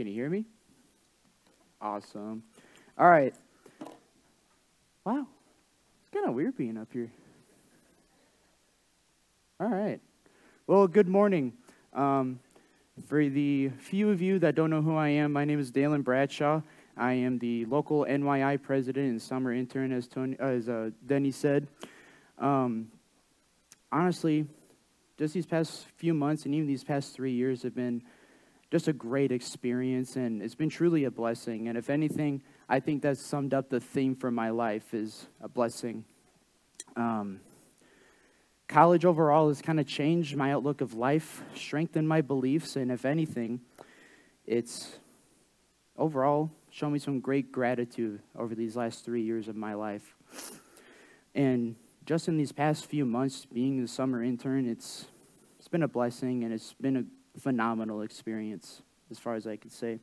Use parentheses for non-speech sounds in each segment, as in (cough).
Can you hear me? Awesome. All right. Wow. It's kind of weird being up here. All right. Well, good morning. Um, for the few of you that don't know who I am, my name is Dalen Bradshaw. I am the local NYI president and summer intern, as, Tony, as uh, Denny said. Um, honestly, just these past few months and even these past three years have been just a great experience, and it's been truly a blessing. And if anything, I think that's summed up the theme for my life is a blessing. Um, college overall has kind of changed my outlook of life, strengthened my beliefs, and if anything, it's overall shown me some great gratitude over these last three years of my life. And just in these past few months, being the summer intern, it's it's been a blessing and it's been a phenomenal experience, as far as I could say.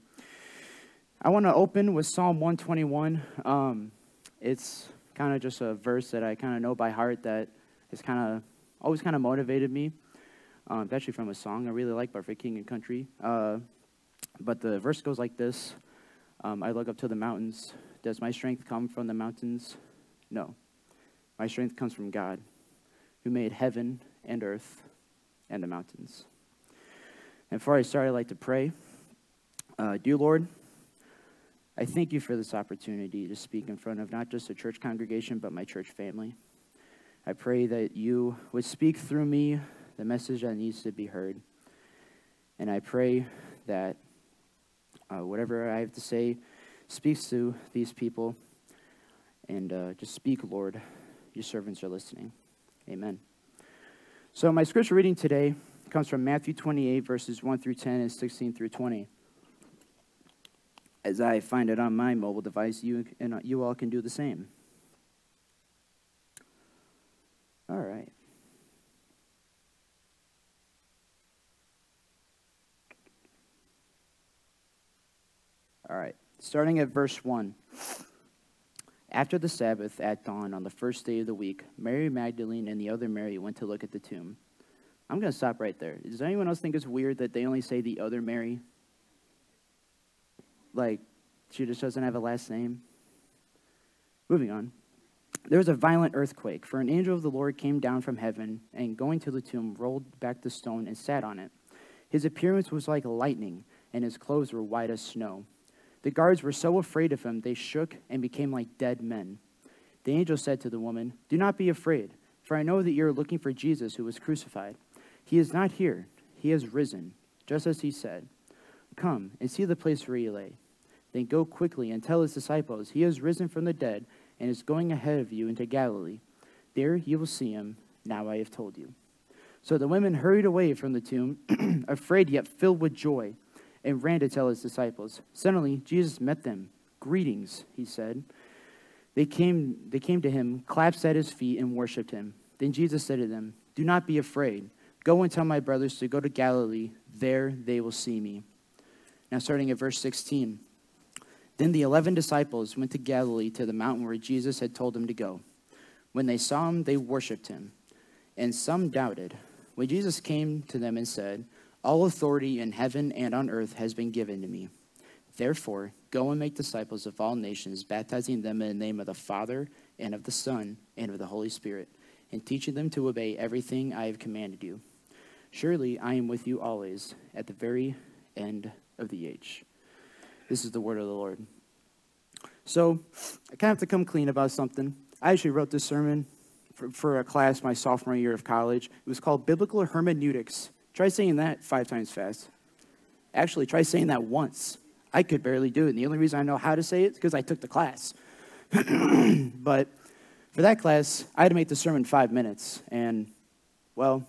I want to open with Psalm 121. Um, it's kind of just a verse that I kind of know by heart that has kind of always kind of motivated me. Um, it's actually from a song I really like by King and Country. Uh, but the verse goes like this um, I look up to the mountains. Does my strength come from the mountains? No. My strength comes from God, who made heaven and earth and the mountains. And before I start, I'd like to pray. Uh, dear Lord, I thank you for this opportunity to speak in front of not just a church congregation, but my church family. I pray that you would speak through me the message that needs to be heard. And I pray that uh, whatever I have to say speaks to these people. And uh, just speak, Lord. Your servants are listening. Amen. So, my scripture reading today comes from Matthew 28, verses 1 through 10 and 16 through 20. As I find it on my mobile device, you, and you all can do the same. All right. All right, starting at verse 1. After the Sabbath, at dawn on the first day of the week, Mary Magdalene and the other Mary went to look at the tomb. I'm going to stop right there. Does anyone else think it's weird that they only say the other Mary? Like, she just doesn't have a last name? Moving on. There was a violent earthquake, for an angel of the Lord came down from heaven and, going to the tomb, rolled back the stone and sat on it. His appearance was like lightning, and his clothes were white as snow. The guards were so afraid of him, they shook and became like dead men. The angel said to the woman, Do not be afraid, for I know that you are looking for Jesus who was crucified. He is not here, he has risen, just as he said. Come and see the place where he lay. Then go quickly and tell his disciples, He has risen from the dead and is going ahead of you into Galilee. There you will see him. Now I have told you. So the women hurried away from the tomb, (clears throat) afraid yet filled with joy and ran to tell his disciples. Suddenly, Jesus met them. Greetings, he said. They came, they came to him, clasped at his feet, and worshiped him. Then Jesus said to them, Do not be afraid. Go and tell my brothers to go to Galilee. There they will see me. Now, starting at verse 16. Then the eleven disciples went to Galilee to the mountain where Jesus had told them to go. When they saw him, they worshiped him, and some doubted. When Jesus came to them and said, all authority in heaven and on earth has been given to me. Therefore, go and make disciples of all nations, baptizing them in the name of the Father, and of the Son, and of the Holy Spirit, and teaching them to obey everything I have commanded you. Surely I am with you always, at the very end of the age. This is the word of the Lord. So, I kind of have to come clean about something. I actually wrote this sermon for, for a class my sophomore year of college. It was called Biblical Hermeneutics Try saying that five times fast. Actually, try saying that once. I could barely do it. And the only reason I know how to say it is because I took the class. (clears throat) but for that class, I had to make the sermon five minutes. And, well,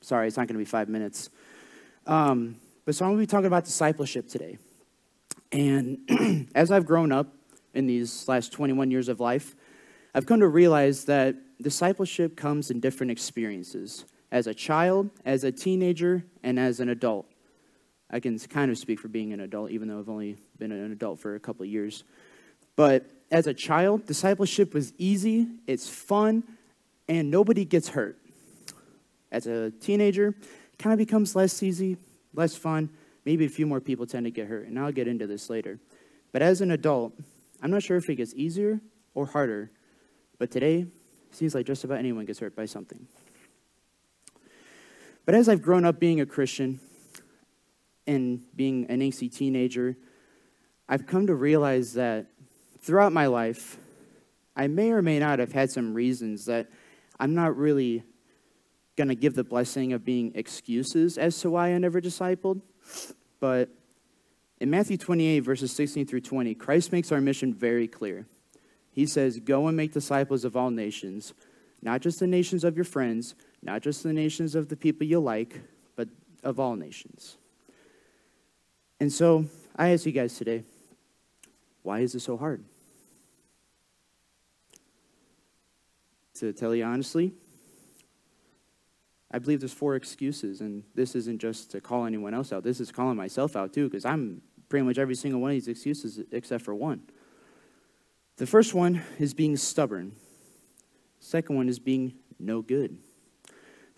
sorry, it's not going to be five minutes. Um, but so I'm going to be talking about discipleship today. And (clears throat) as I've grown up in these last 21 years of life, I've come to realize that discipleship comes in different experiences as a child, as a teenager, and as an adult. I can kind of speak for being an adult, even though I've only been an adult for a couple years. But as a child, discipleship was easy, it's fun, and nobody gets hurt. As a teenager, kind of becomes less easy, less fun, maybe a few more people tend to get hurt, and I'll get into this later. But as an adult, I'm not sure if it gets easier or harder, but today, seems like just about anyone gets hurt by something. But as I've grown up being a Christian and being an angsty teenager, I've come to realize that throughout my life, I may or may not have had some reasons that I'm not really going to give the blessing of being excuses as to why I never discipled. But in Matthew 28, verses 16 through 20, Christ makes our mission very clear. He says, Go and make disciples of all nations, not just the nations of your friends, not just the nations of the people you like, but of all nations. And so I ask you guys today, why is it so hard? To tell you honestly, I believe there's four excuses, and this isn't just to call anyone else out. This is calling myself out too, because I'm pretty much every single one of these excuses except for one. The first one is being stubborn. Second one is being no good.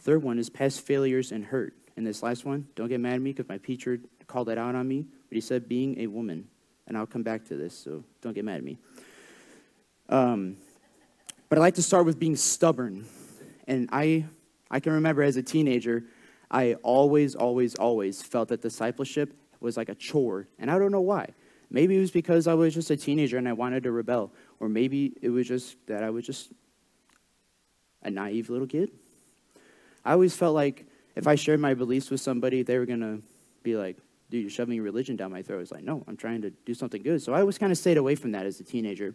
Third one is past failures and hurt. And this last one, don't get mad at me because my teacher called that out on me, but he said being a woman. And I'll come back to this, so don't get mad at me. Um, but I like to start with being stubborn. And I, I can remember as a teenager, I always, always, always felt that discipleship was like a chore. And I don't know why. Maybe it was because I was just a teenager and I wanted to rebel. Or maybe it was just that I was just a naive little kid. I always felt like if I shared my beliefs with somebody, they were going to be like, dude, you're shoving religion down my throat. I was like, no, I'm trying to do something good. So I always kind of stayed away from that as a teenager.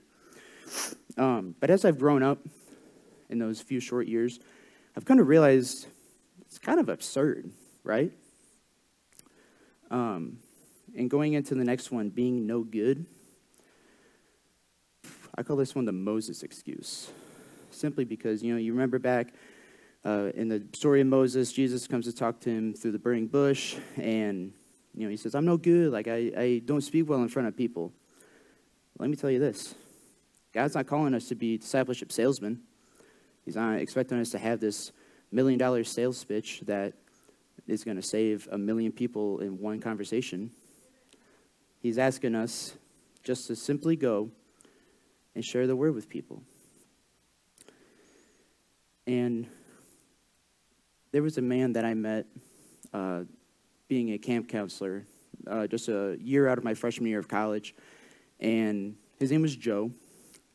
Um, but as I've grown up in those few short years, I've kind of realized it's kind of absurd, right? Um, and going into the next one, being no good, I call this one the Moses excuse. Simply because, you know, you remember back uh, in the story of Moses, Jesus comes to talk to him through the burning bush, and you know he says, "I'm no good. Like I, I don't speak well in front of people." Let me tell you this: God's not calling us to be discipleship salesmen. He's not expecting us to have this million dollar sales pitch that is going to save a million people in one conversation. He's asking us just to simply go and share the word with people. And there was a man that I met uh, being a camp counselor uh, just a year out of my freshman year of college. And his name was Joe.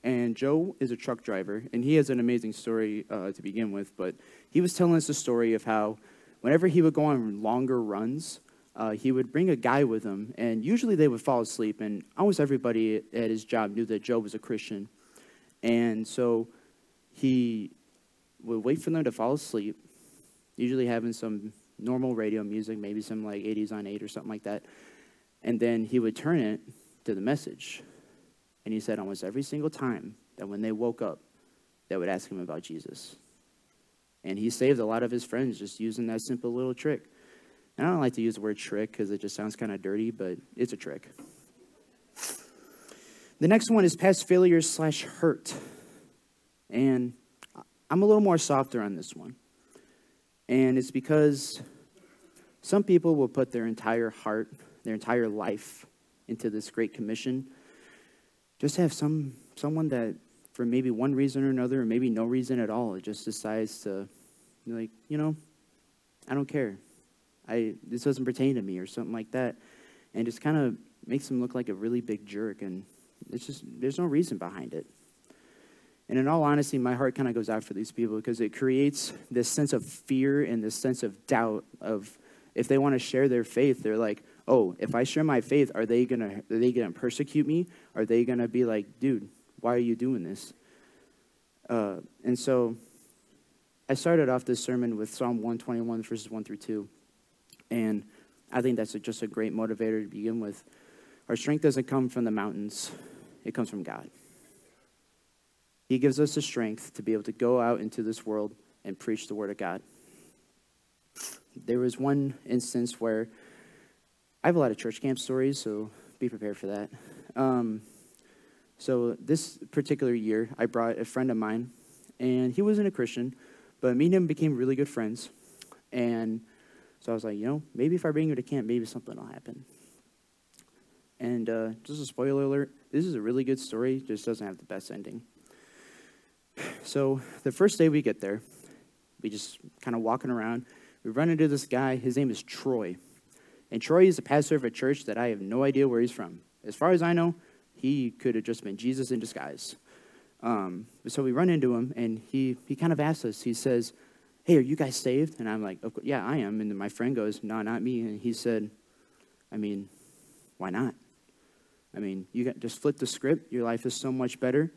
And Joe is a truck driver, and he has an amazing story uh, to begin with. But he was telling us a story of how whenever he would go on longer runs, uh, he would bring a guy with him, and usually they would fall asleep. And almost everybody at his job knew that Joe was a Christian. And so he would wait for them to fall asleep, usually having some normal radio music, maybe some like 80s on 8 or something like that. And then he would turn it to the message. And he said almost every single time that when they woke up, they would ask him about Jesus. And he saved a lot of his friends just using that simple little trick. And I don't like to use the word trick because it just sounds kind of dirty, but it's a trick. The next one is past failure slash hurt. And I'm a little more softer on this one. And it's because some people will put their entire heart, their entire life into this great commission. Just have some someone that for maybe one reason or another, or maybe no reason at all, just decides to like, you know, I don't care. I this doesn't pertain to me or something like that. And just kind of makes them look like a really big jerk and it's just there's no reason behind it. And in all honesty, my heart kind of goes out for these people because it creates this sense of fear and this sense of doubt of if they want to share their faith, they're like, oh, if I share my faith, are they gonna are they gonna persecute me? Are they gonna be like, dude, why are you doing this? Uh, and so I started off this sermon with Psalm 121, verses 1 through 2. And I think that's a, just a great motivator to begin with. Our strength doesn't come from the mountains, it comes from God. He gives us the strength to be able to go out into this world and preach the word of God. There was one instance where I have a lot of church camp stories, so be prepared for that. Um, so this particular year, I brought a friend of mine, and he wasn't a Christian, but me and him became really good friends. And So I was like, you know, maybe if I bring him to camp, maybe something will happen. And uh, just a spoiler alert this is a really good story, just doesn't have the best ending. So the first day we get there, we just kind of walking around. We run into this guy. His name is Troy. And Troy is a pastor of a church that I have no idea where he's from. As far as I know, he could have just been Jesus in disguise. Um, so we run into him, and he, he kind of asks us, he says, Hey, are you guys saved? And I'm like, Yeah, I am. And my friend goes, No, not me. And he said, I mean, why not? I mean, you got, just flip the script. Your life is so much better.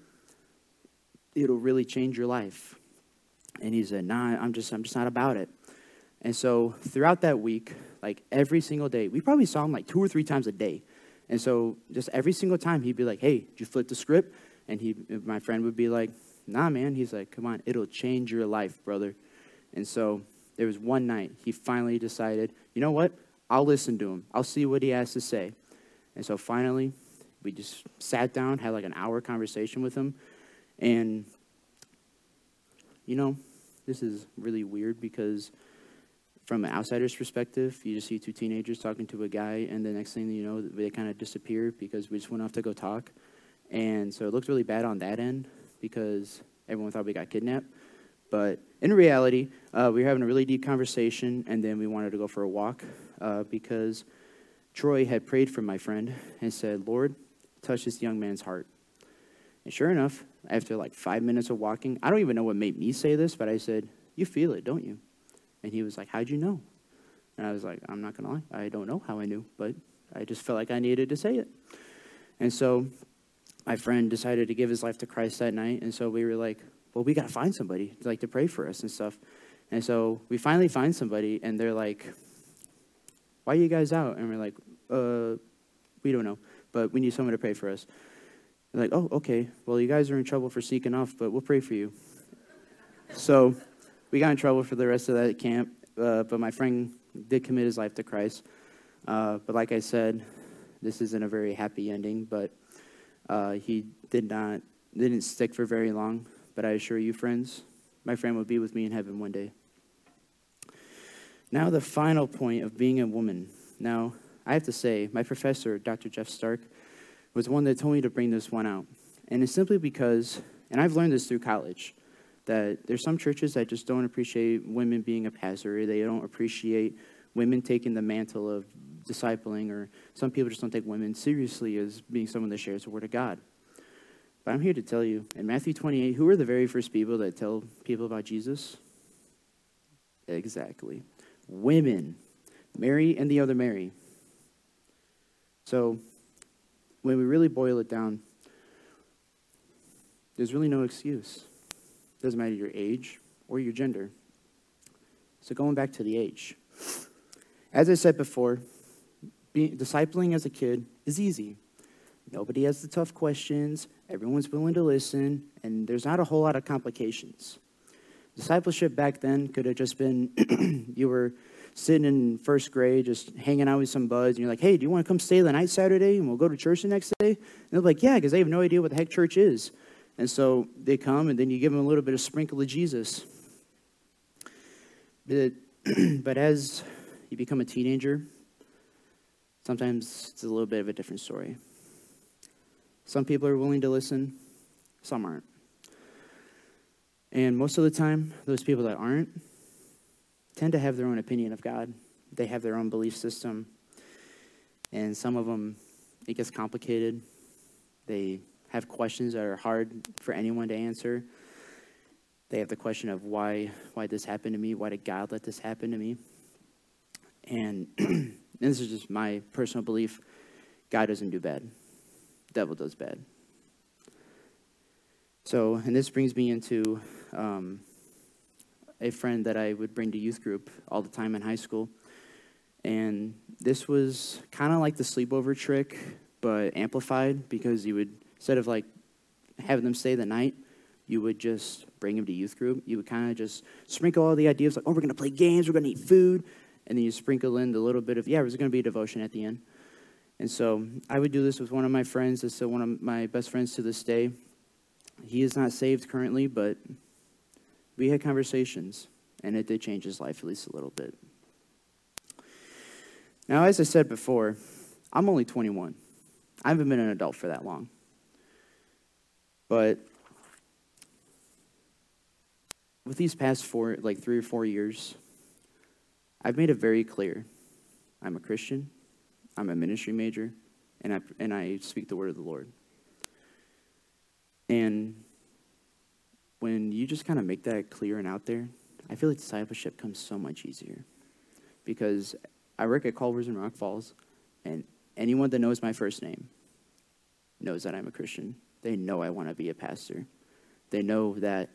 It'll really change your life. And he said, Nah, I'm just, I'm just not about it. And so throughout that week, like every single day, we probably saw him like two or three times a day. And so just every single time, he'd be like, Hey, did you flip the script? And he, my friend would be like, Nah, man. He's like, Come on, it'll change your life, brother. And so there was one night he finally decided, You know what? I'll listen to him. I'll see what he has to say. And so finally, we just sat down, had like an hour conversation with him. And, you know, this is really weird because from an outsider's perspective, you just see two teenagers talking to a guy, and the next thing you know, they kind of disappear because we just went off to go talk. And so it looked really bad on that end because everyone thought we got kidnapped. But in reality, uh, we were having a really deep conversation, and then we wanted to go for a walk uh, because Troy had prayed for my friend and said, Lord, touch this young man's heart. And sure enough, after like five minutes of walking, I don't even know what made me say this, but I said, You feel it, don't you? And he was like, How'd you know? And I was like, I'm not going to lie. I don't know how I knew, but I just felt like I needed to say it. And so my friend decided to give his life to Christ that night. And so we were like, well, we got to find somebody like to pray for us and stuff. And so we finally find somebody, and they're like, why are you guys out? And we're like, uh, we don't know but we need someone to pray for us. They're like, oh, okay. Well, you guys are in trouble for seeking off, but we'll pray for you. so we got in trouble for the rest of that camp, uh, but my friend did commit his life to Christ. Uh, but like I said, this isn't a very happy ending, but uh, he did not, didn't stick for very long. But I assure you, friends, my friend will be with me in heaven one day. Now, the final point of being a woman. Now, I have to say, my professor, Dr. Jeff Stark, was one that told me to bring this one out. And it's simply because, and I've learned this through college, that there's some churches that just don't appreciate women being a pastor. They don't appreciate women taking the mantle of discipling, or some people just don't take women seriously as being someone that shares the word of God. But I'm here to tell you, in Matthew 28, who are the very first people that tell people about Jesus? Exactly. Women. Mary and the other Mary. So, when we really boil it down, there's really no excuse. Doesn't matter your age or your gender. So, going back to the age, as I said before, being, discipling as a kid is easy. Nobody has the tough questions, everyone's willing to listen, and there's not a whole lot of complications. Discipleship back then could have just been (clears throat) you were sitting in first grade, just hanging out with some buds, and you're like, hey, do you want to come stay the night Saturday and we'll go to church the next day? And they're like, yeah, because they have no idea what the heck church is. And so they come, and then you give them a little bit of sprinkle of Jesus. But, (clears throat) but as you become a teenager, sometimes it's a little bit of a different story. Some people are willing to listen, some aren't. And most of the time, those people that aren't tend to have their own opinion of God. They have their own belief system. And some of them, it gets complicated. They have questions that are hard for anyone to answer. They have the question of why, why this happened to me? Why did God let this happen to me? And, (clears throat) and this is just my personal belief God doesn't do bad, devil does bad. So, and this brings me into um, a friend that I would bring to youth group all the time in high school. And this was kind of like the sleepover trick, but amplified because you would, instead of like having them stay the night, you would just bring them to youth group. You would kind of just sprinkle all the ideas like, oh, we're going to play games, we're going to eat food. And then you sprinkle in the little bit of, yeah, there's going to be a devotion at the end. And so I would do this with one of my friends. It's still one of my best friends to this day. He is not saved currently, but we had conversations, and it did change his life at least a little bit. Now, as I said before, I'm only 21. I haven't been an adult for that long. But with these past four, like three or four years, I've made it very clear I'm a Christian, I'm a ministry major, and I, and I speak the word of the Lord. And when you just kind of make that clear and out there, I feel like discipleship comes so much easier. Because I work at Culver's in Rock Falls, and anyone that knows my first name knows that I'm a Christian. They know I want to be a pastor. They know that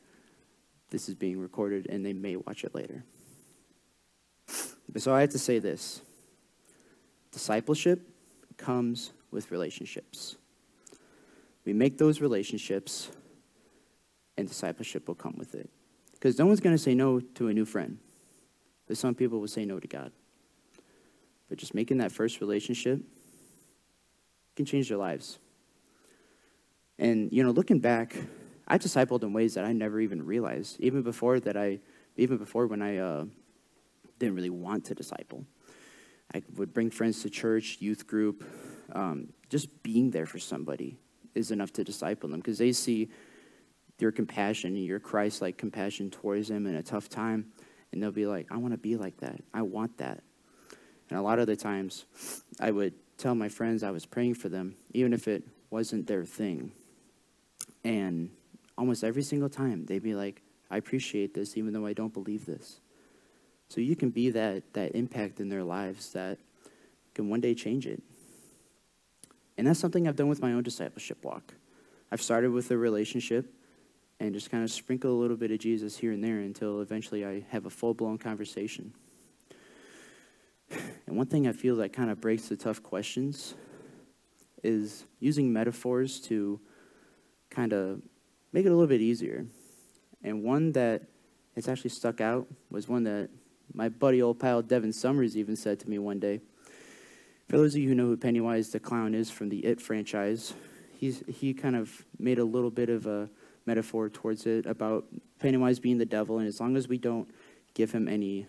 this is being recorded and they may watch it later. So I have to say this discipleship comes with relationships. We make those relationships, and discipleship will come with it. Because no one's going to say no to a new friend, but some people will say no to God. But just making that first relationship can change their lives. And, you know, looking back, I discipled in ways that I never even realized, even before that I, even before when I uh, didn't really want to disciple. I would bring friends to church, youth group. Um, just being there for somebody is enough to disciple them because they see your compassion and your Christ like compassion towards them in a tough time. And they'll be like, I want to be like that. I want that. And a lot of the times, I would tell my friends I was praying for them, even if it wasn't their thing. And almost every single time they'd be like, I appreciate this even though I don't believe this. So you can be that, that impact in their lives that can one day change it. And that's something I've done with my own discipleship walk. I've started with a relationship and just kind of sprinkle a little bit of Jesus here and there until eventually I have a full blown conversation. And one thing I feel that kind of breaks the tough questions is using metaphors to kind of make it a little bit easier. And one that has actually stuck out was one that my buddy, old pal Devin Summers, even said to me one day. For those of you who know who Pennywise the Clown is from the It franchise, he's, he kind of made a little bit of a metaphor towards it about Pennywise being the devil, and as long as we don't give him any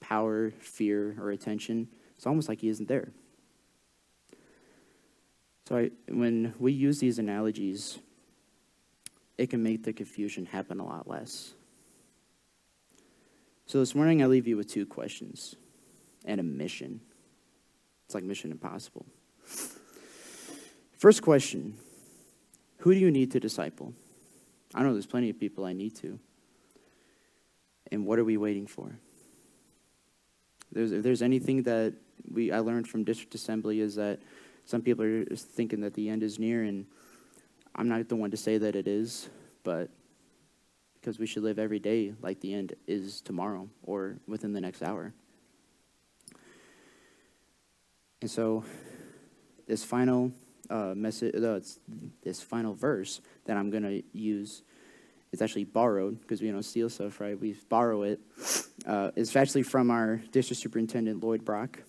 power, fear, or attention, it's almost like he isn't there. So I, when we use these analogies, it can make the confusion happen a lot less. So this morning, I leave you with two questions and a mission. It's like Mission Impossible. First question Who do you need to disciple? I know there's plenty of people I need to. And what are we waiting for? There's, if there's anything that we, I learned from district assembly is that some people are thinking that the end is near, and I'm not the one to say that it is, but because we should live every day like the end is tomorrow or within the next hour. And so, this final uh, message, uh, this final verse that I'm going to use is actually borrowed because we don't steal stuff, right? We borrow it. Uh, it's actually from our district superintendent Lloyd Brock,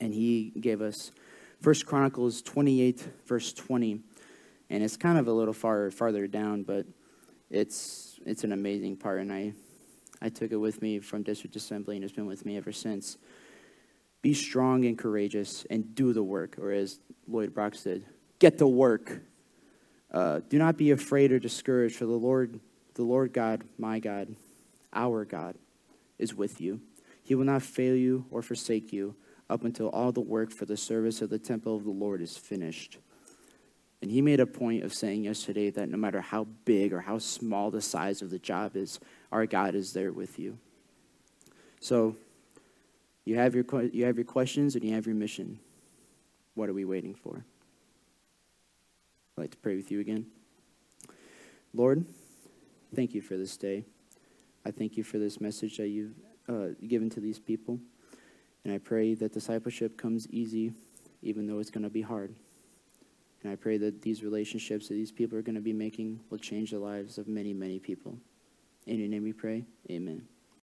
and he gave us First Chronicles 28, verse 20 and it's kind of a little far farther down, but it's it's an amazing part, and I I took it with me from district assembly, and it's been with me ever since. Be strong and courageous, and do the work, or as Lloyd Brock said, get to work. Uh, do not be afraid or discouraged, for the Lord, the Lord God, my God, our God, is with you. He will not fail you or forsake you up until all the work for the service of the temple of the Lord is finished. And he made a point of saying yesterday that no matter how big or how small the size of the job is, our God is there with you. So you have your, you have your questions and you have your mission. What are we waiting for? I'd like to pray with you again. Lord, thank you for this day. I thank you for this message that you've uh, given to these people. And I pray that discipleship comes easy, even though it's going to be hard. And I pray that these relationships that these people are going to be making will change the lives of many, many people. In your name we pray. Amen.